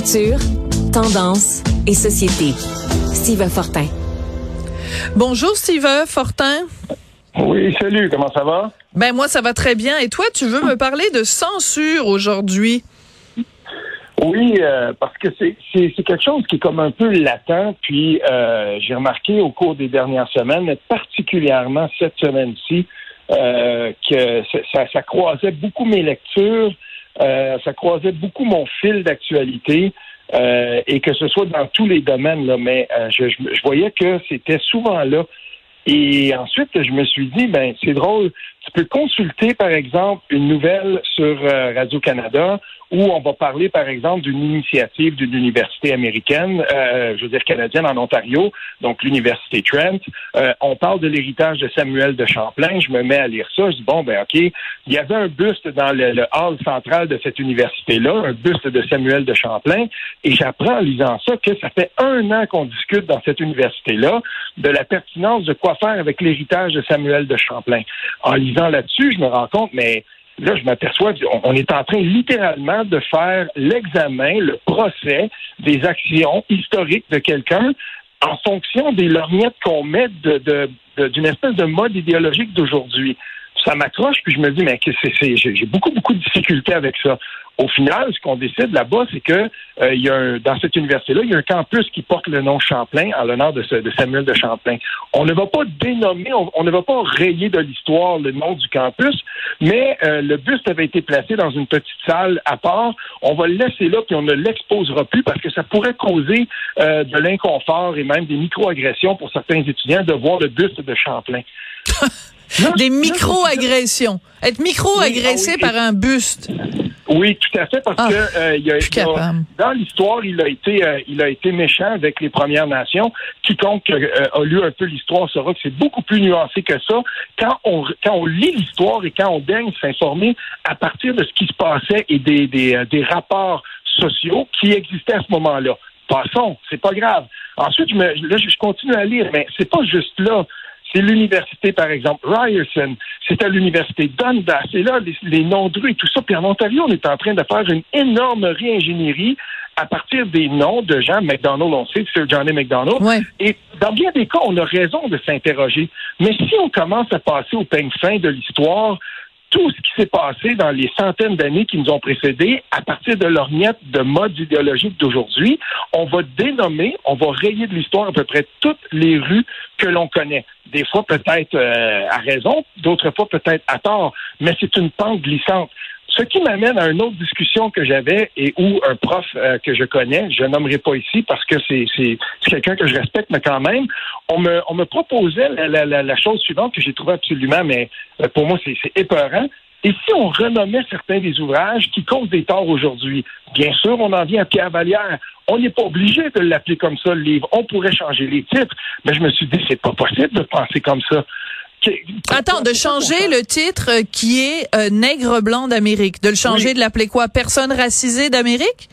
Culture, tendance et société. Steve Fortin. Bonjour Steve Fortin. Oui, salut, comment ça va? Ben moi ça va très bien et toi tu veux me parler de censure aujourd'hui? Oui, euh, parce que c'est quelque chose qui est comme un peu latent, puis euh, j'ai remarqué au cours des dernières semaines, mais particulièrement cette semaine-ci, euh, que ça, ça, croisait beaucoup mes lectures, ça croisait beaucoup mon fil d'actualité. et que ce soit dans tous les domaines, là, mais je, je, voyais que c'était souvent là. Et ensuite, je me suis dit, ben c'est drôle, tu peux consulter, par exemple, une nouvelle sur Radio-Canada où on va parler, par exemple, d'une initiative d'une université américaine, euh, je veux dire canadienne en Ontario, donc l'université Trent. Euh, on parle de l'héritage de Samuel de Champlain. Je me mets à lire ça. Je dis bon, ben ok, il y avait un buste dans le, hall central de cette université-là, un buste de Samuel de Champlain, et j'apprends en lisant ça que ça fait un an qu'on discute dans cette université-là de la pertinence de quoi faire avec l'héritage de Samuel de Champlain. Là-dessus, je me rends compte, mais là, je m'aperçois qu'on est en train littéralement de faire l'examen, le procès des actions historiques de quelqu'un en fonction des lorgnettes qu'on met d'une espèce de mode idéologique d'aujourd'hui. Ça m'accroche, puis je me dis, mais c'est, j'ai beaucoup, beaucoup de difficultés avec ça au final, ce qu'on décide là-bas, c'est que euh, il y a dans cette université-là, il y a un campus qui porte le nom Champlain en l'honneur de, de, Samuel de Champlain. On ne va pas dénommer, on, ne va pas rayer de l'histoire le nom du campus, mais euh, le buste avait été placé dans une petite salle à part. On va le laisser là, puis on ne l'exposera plus parce que ça pourrait causer euh, de l'inconfort et même des micro-agressions pour certains étudiants de voir le buste de Champlain. des micro-agressions. Être micro-agressé ah par un buste. Oui, tout à fait, parce ah, que euh, il a, dans l'histoire, il a été, euh, il a été méchant avec les Premières Nations. Quiconque euh, a lu un peu l'histoire saura que c'est beaucoup plus nuancé que ça. Quand on, quand on lit l'histoire et quand on daigne s'informer à partir de ce qui se passait et des, des, des rapports sociaux qui existaient à ce moment-là. Passons, c'est pas grave. Ensuite, je me, là, je continue à lire, mais c'est pas juste là c'est l'université, par exemple, Ryerson, c'est à l'université Dundas, et là, les, noms de rues et tout ça. Puis en Ontario, on est en train de faire une énorme réingénierie à partir des noms de gens, McDonald, on sait, Sir Johnny McDonald. Et dans bien des cas, on a raison de s'interroger. Mais si on commence à passer au peigne fin de l'histoire, tout ce qui s'est passé dans les centaines d'années qui nous ont précédés, à partir de l'orniette de mode idéologique d'aujourd'hui, on va dénommer, on va rayer de l'histoire à peu près toutes les rues que l'on connaît. Des fois peut-être euh, à raison, d'autres fois peut-être à tort, mais c'est une pente glissante. Ce qui m'amène à une autre discussion que j'avais et où un prof euh, que je connais, je nommerai pas ici parce que c'est, quelqu'un que je respecte, mais quand même, on me, on me proposait la, chose suivante que j'ai trouvé absolument, mais euh, pour moi, c'est épeurant. Et si on renommait certains des ouvrages qui causent des torts aujourd'hui, bien sûr, on en vient à Pierre Vallière. On n'est pas obligé de l'appeler comme ça, le livre. On pourrait changer les titres, mais je me suis dit, c'est pas possible de penser comme ça. Attends, de changer le titre qui est euh, Nègre blanc d'Amérique, de le changer, de l'appeler quoi? Personne racisée d'Amérique?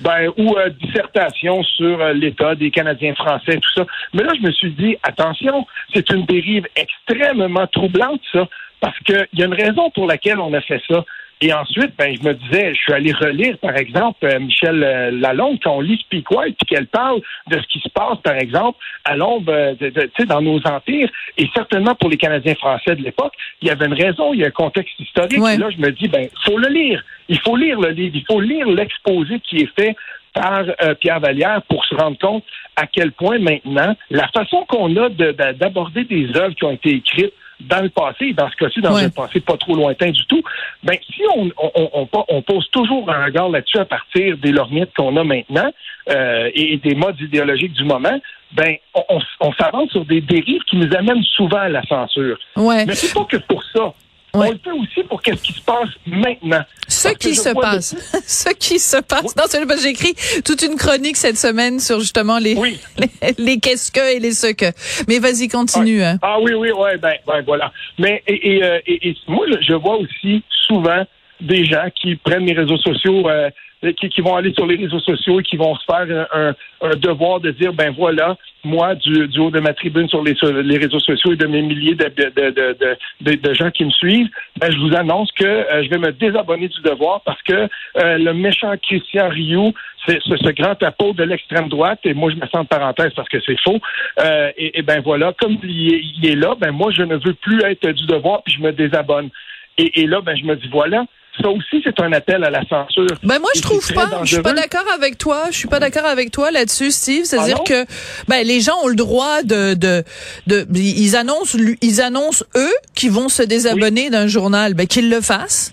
Ben, ou euh, dissertation sur euh, l'état des Canadiens français, tout ça. Mais là, je me suis dit, attention, c'est une dérive extrêmement troublante, ça, parce qu'il y a une raison pour laquelle on a fait ça. Et ensuite, ben, je me disais, je suis allé relire, par exemple, euh, Michel euh, Lalonde, quand on lit Speak White, puis qu'elle parle de ce qui se passe, par exemple, à l'ombre, euh, de, dans nos empires, et certainement pour les Canadiens français de l'époque, il y avait une raison, il y a un contexte historique. Et là, je me dis, ben, faut le lire. Il faut lire le livre, il faut lire l'exposé qui est fait par Pierre Vallière pour se rendre compte à quel point maintenant, la façon qu'on a d'aborder des œuvres qui ont été écrites dans le passé, dans ce cas-ci, dans un passé pas trop lointain du tout, ben si on, on, on, pose toujours un regard là-dessus à partir des lorgnettes qu'on a maintenant euh, et des modes idéologiques du moment, ben on, s'avance sur des dérives qui nous amènent souvent à la censure. Ouais. Mais c'est pas que pour ça. Ouais. On le fait aussi pour qu'est-ce qui se passe maintenant. Ce Parce qui se passe. Ce qui se passe. Non, c'est j'ai écrit toute une chronique cette semaine sur justement les, Oui. les, les qu'est-ce que et les ce que. Mais vas-y, continue. hein. Ah oui, oui, ouais, ben, ben voilà. Mais et, et, euh, et- et moi, je, je vois aussi souvent des gens qui prennent les réseaux sociaux, euh, qui, qui vont aller sur les réseaux sociaux et qui vont se faire un, devoir de dire, ben voilà, moi, du, haut de ma tribune sur les, réseaux sociaux et de mes milliers de, gens qui me suivent, ben, je vous annonce que euh, je vais me désabonner du devoir parce que euh, le méchant Christian Rioux, c'est ce, grand apôtre de l'extrême droite, et moi je me sens en parenthèse parce que c'est faux, euh, et, ben voilà, comme il est, il est là, ben moi je ne veux plus être du devoir, puis je me désabonne. Et, et là, ben je me dis, voilà, ça aussi c'est un appel à la censure. Ben moi je trouve pas, je suis pas d'accord avec toi, je suis pas d'accord avec toi là-dessus Steve, c'est-à-dire Ah que ben les gens ont le droit de de de ils annoncent ils annoncent eux qui vont se désabonner d'un journal, ben qu'ils le fassent.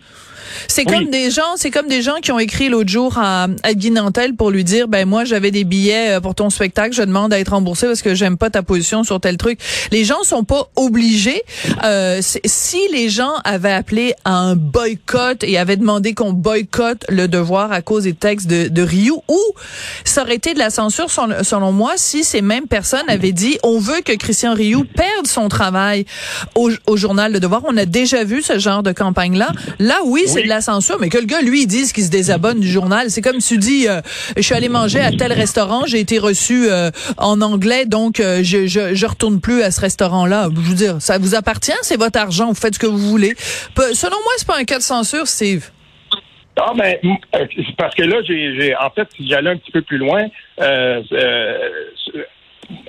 C'est Oui. comme des gens, c'est comme des gens qui ont écrit l'autre jour à, à Guy Nantel pour lui dire, ben moi j'avais des billets euh, pour ton spectacle, je demande à être remboursé parce que j'aime pas ta position sur tel truc. Les gens sont pas obligés. Euh, si les gens avaient appelé à un boycott et avaient demandé qu'on boycotte le devoir à cause des textes de, de Ryu, ou ça aurait été de la censure selon, selon moi si ces mêmes personnes avaient dit, on veut que Christian Rioux perde son travail au, au journal Le Devoir. On a déjà vu ce genre de campagne-là. Là, oui, c'est De la censure, mais que le gars, lui, il dise qu'il se désabonne du journal. C'est comme tu dis, euh, je suis allé manger à tel restaurant, j'ai été reçu euh, en anglais, donc euh, je, je, je retourne plus à ce restaurant-là. Je veux dire, ça vous appartient, c'est votre argent, vous faites ce que vous voulez. Selon moi, c'est pas un cas de censure, Steve. Ah ben parce que là, j'ai- en fait, si j'allais un petit peu plus loin, euh, euh,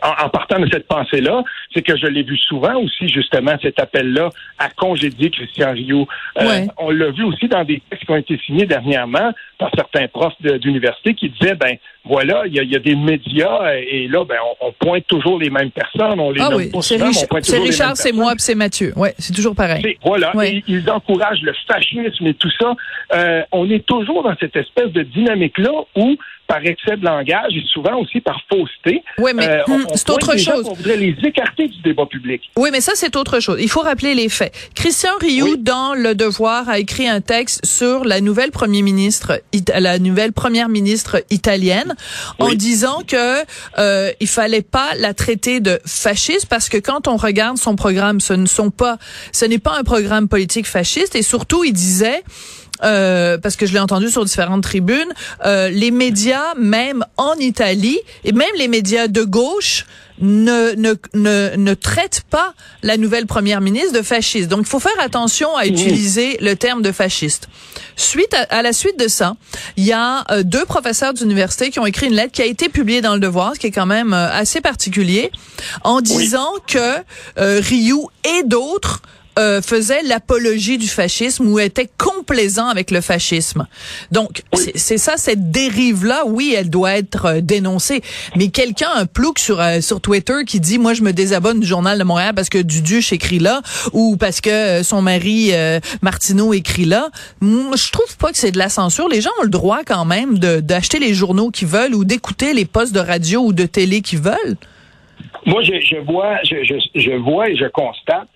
en, en partant de cette pensée-là, c'est que je l'ai vu souvent aussi, justement, cet appel-là à congédier Christian Rioux. Euh, Ouais. On l'a vu aussi dans des textes qui ont été signés dernièrement par certains profs d'université qui disaient, ben voilà, il y y a des médias et là, ben on, on pointe toujours les mêmes personnes, on les Ah nomme oui, pas c'est souvent, on Richard, pointe c'est toujours Richard, moi, c'est Mathieu. Ouais, c'est toujours pareil. Voilà, Ouais. et ils encouragent le fascisme et tout ça. Euh, on est toujours dans cette espèce de dynamique-là où, par excès de langage et souvent aussi par fausseté, Oui, mais euh, on- hum, on c'est autre chose. qu'on voudrait les écarter du débat public. Oui, mais ça, c'est autre chose. Il faut rappeler les faits. Christian Rioux, Oui. dans Le Devoir, a écrit un texte sur la nouvelle premier ministre, la nouvelle première ministre italienne, en disant que euh, il fallait pas la traiter de fasciste parce que quand on regarde son programme, ce ne sont pas, ce n'est pas un programme politique fasciste et surtout, il disait euh, parce que je l'ai entendu sur différentes tribunes, euh, les médias, même en Italie, et même les médias de gauche, ne, ne, ne, ne traitent pas la nouvelle première ministre de fasciste. Donc, il faut faire attention à utiliser le terme de fasciste. Suite à, à la suite de ça, il y a euh, deux professeurs d'université qui ont écrit une lettre qui a été publiée dans le Devoir, ce qui est quand même euh, assez particulier, en disant que euh, Rioux et d'autres euh, faisaient l'apologie du fascisme ou étaient complaisants avec le fascisme. Donc, c'est- c'est ça, cette dérive-là, oui, elle doit être euh, dénoncée. Mais quelqu'un, un plouc sur, euh, sur Twitter qui dit, moi, je me désabonne du Journal de Montréal parce que Duduche écrit là ou parce que euh, son mari euh, Martineau écrit là, je trouve pas que c'est de la censure. Les gens ont le droit quand même d'acheter les journaux qu'ils veulent ou d'écouter les postes de radio ou de télé qu'ils veulent. Moi, je, je vois, je, je, je vois et je constate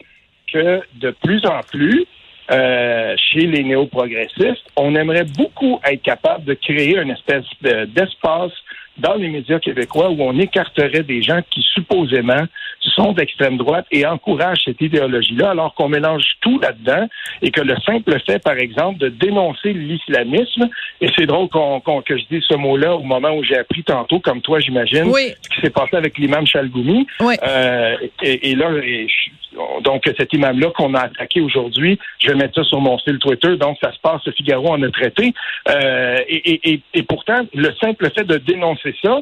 que de plus en plus, euh, chez les néo-progressistes, on aimerait beaucoup être capable de créer une espèce de- d'espace dans les médias québécois où on écarterait des gens qui supposément sont d'extrême droite et encouragent cette idéologie-là, alors qu'on mélange tout là-dedans et que le simple fait, par exemple, de dénoncer l'islamisme, et c'est drôle qu'on, que je dise ce mot-là au moment où j'ai appris tantôt, comme toi, j'imagine, Oui. ce qui s'est passé avec l'imam Chalgoumi. Oui. Euh, et, et là, et donc cet imam-là qu'on a attaqué aujourd'hui, je vais mettre ça sur mon fil Twitter, donc ça se passe, le Figaro en a traité. Euh, et, et- et- pourtant, le simple fait de dénoncer ça,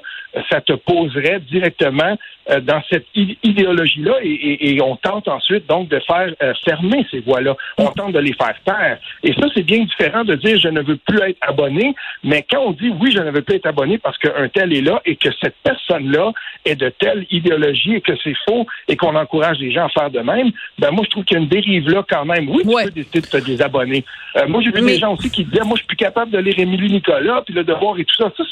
ça te poserait directement euh, dans cette idéologie-là et, et- et on tente ensuite donc de faire euh, fermer ces voies-là. On tente de les faire taire. Et ça, c'est bien différent de dire je ne veux plus être abonné, mais quand on dit oui, je ne veux plus être abonné parce qu'un tel est là et que cette personne-là est de telle idéologie et que c'est faux et qu'on encourage les gens à faire de même, ben moi, je trouve qu'il y a une dérive là quand même. Oui, Ouais. tu peux décider de te désabonner. Euh, moi, j'ai vu Mais- des gens aussi qui disaient, moi, je suis plus capable de lire Émilie Nicolas, puis le devoir et tout ça. Ça,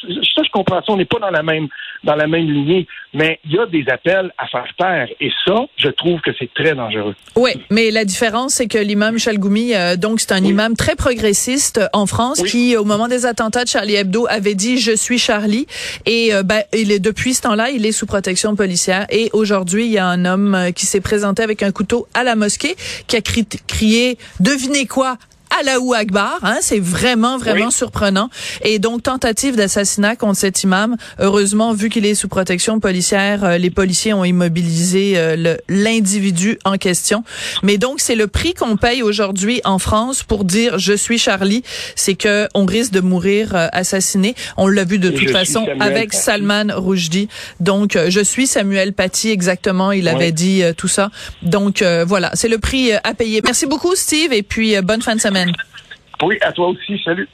je comprends ça. On n'est pas dans la même dans la même lignée. Mais il y a des appels à faire taire. Et ça, je trouve que c'est très dangereux. Oui, mais la différence, c'est que l'imam Chalgoumi, euh, donc c'est un Oui. imam très progressiste euh, en France Oui. qui, au moment des attentats de Charlie Hebdo, avait dit je suis Charlie et euh, ben, il est depuis ce temps-là, il est sous protection policière et aujourd'hui il y a un homme euh, qui s'est présenté avec un couteau à la mosquée qui a cri- crié devinez quoi Allahu Akbar, hein, c'est vraiment vraiment Oui. surprenant. Et donc tentative d'assassinat contre cet imam. Heureusement, vu qu'il est sous protection policière, euh, les policiers ont immobilisé euh, l'individu en question. Mais donc c'est le prix qu'on paye aujourd'hui en France pour dire je suis Charlie, c'est que on risque de mourir euh, assassiné. On l'a vu de Et toute façon avec Paty. Salman Rushdie. Donc je suis Samuel Paty exactement. Il avait dit tout ça. Donc voilà, c'est le prix à payer. Merci beaucoup Steve et puis bonne fin de Oui, à toi aussi. Salut.